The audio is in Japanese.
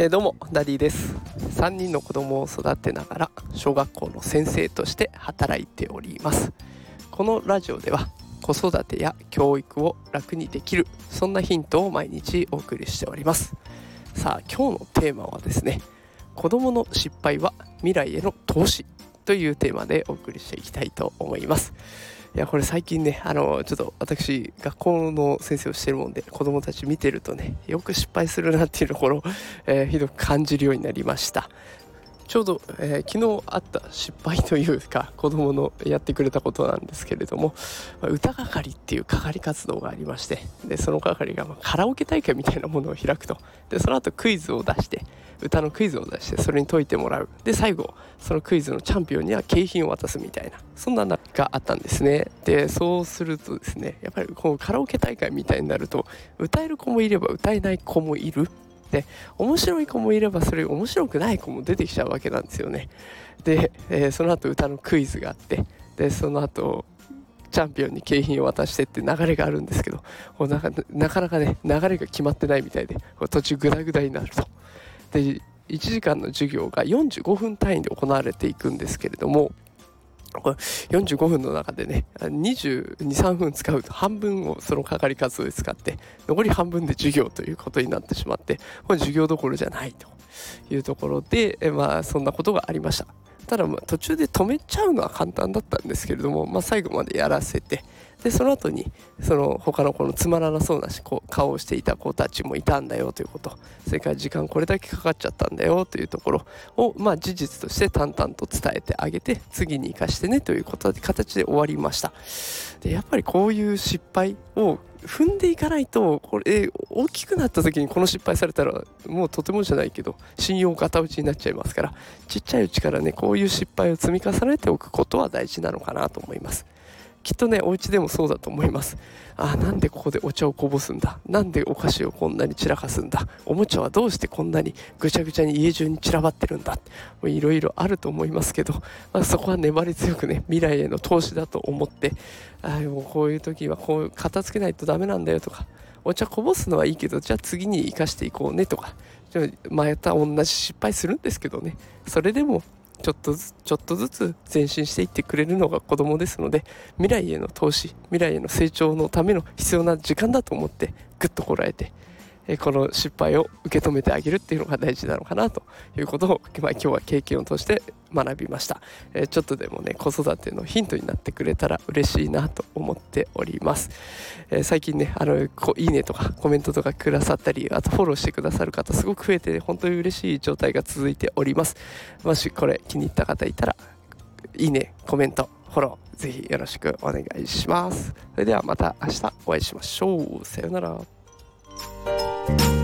えー、どうもダディです。3人の子供を育てながら小学校の先生として働いております。このラジオでは子育てや教育を楽にできるそんなヒントを毎日お送りしております。さあ今日のテーマはですね子供の失敗は未来への投資というテーマでお送りしていきたいと思います。いやこれ最近ねあのちょっと私学校の先生をしてるもんで子供たち見てるとねよく失敗するなっていうところを、えー、ひどく感じるようになりました。ちょうど、えー、昨日あった失敗というか子供のやってくれたことなんですけれども、ま、歌係っていう係活動がありましてでその係が、ま、カラオケ大会みたいなものを開くと。でその後クイズを出して歌のクイズを出してそれに解いてもらう。で最後そのクイズのチャンピオンには景品を渡すみたいなそんなのがあったんですね。でそうするとですねやっぱりこうカラオケ大会みたいになると歌える子もいれば歌えない子もいる。で面白い子もいればそれ面白くない子も出てきちゃうわけなんですよね。で、えー、その後歌のクイズがあってでその後チャンピオンに景品を渡してって流れがあるんですけどなかなかなかね流れが決まってないみたいで途中グダグダになると。で1時間の授業が45分単位で行われていくんですけれどもこれ45分の中でね223分使うと半分をその係数で使って残り半分で授業ということになってしまってこれ授業どころじゃないというところでまあそんなことがありました。ただまあ途中で止めちゃうのは簡単だったんですけれども、まあ、最後までやらせてでその後にその他の子のつまらなそうなこう顔をしていた子たちもいたんだよということそれから時間これだけかかっちゃったんだよというところを、まあ、事実として淡々と伝えてあげて次に生かしてねということで形で終わりましたでやっぱりこういう失敗を踏んでいかないとこれ大きくなった時にこの失敗されたらもうとてもじゃないけど信用がた打ちになっちゃいますからちっちゃいうちからねこういう失敗を積み重ねておくことは大事なのかなと思います。きっとねお家でもそうだと思います。あなんでここでお茶をこぼすんだ？なんでお菓子をこんなに散らかすんだ？おもちゃはどうしてこんなにぐちゃぐちゃに家中に散らばってるんだ？いろいろあると思いますけど、まあ、そこは粘り強くね未来への投資だと思ってあもうこういう時はこう片付けないとダメなんだよとかお茶こぼすのはいいけどじゃあ次に生かしていこうねとかまた同じ失敗するんですけどね。それでもちょっとずつちょっとずつ前進していってくれるのが子供ですので未来への投資未来への成長のための必要な時間だと思ってぐっとこらえてえこの失敗を受け止めてあげるっていうのが大事なのかなということを、まあ、今日は経験を通して学びました、えちょっとでもね子育てのヒントになってくれたら嬉しいなと思っております、え最近ねあのこいいねとかコメントとかくださったりあとフォローしてくださる方すごく増えて、本当に嬉しい状態が続いております。もしこれ気に入った方いたらいいねコメントフォローぜひよろしくお願いします。それではまた明日お会いしましょう。さようなら。Bye.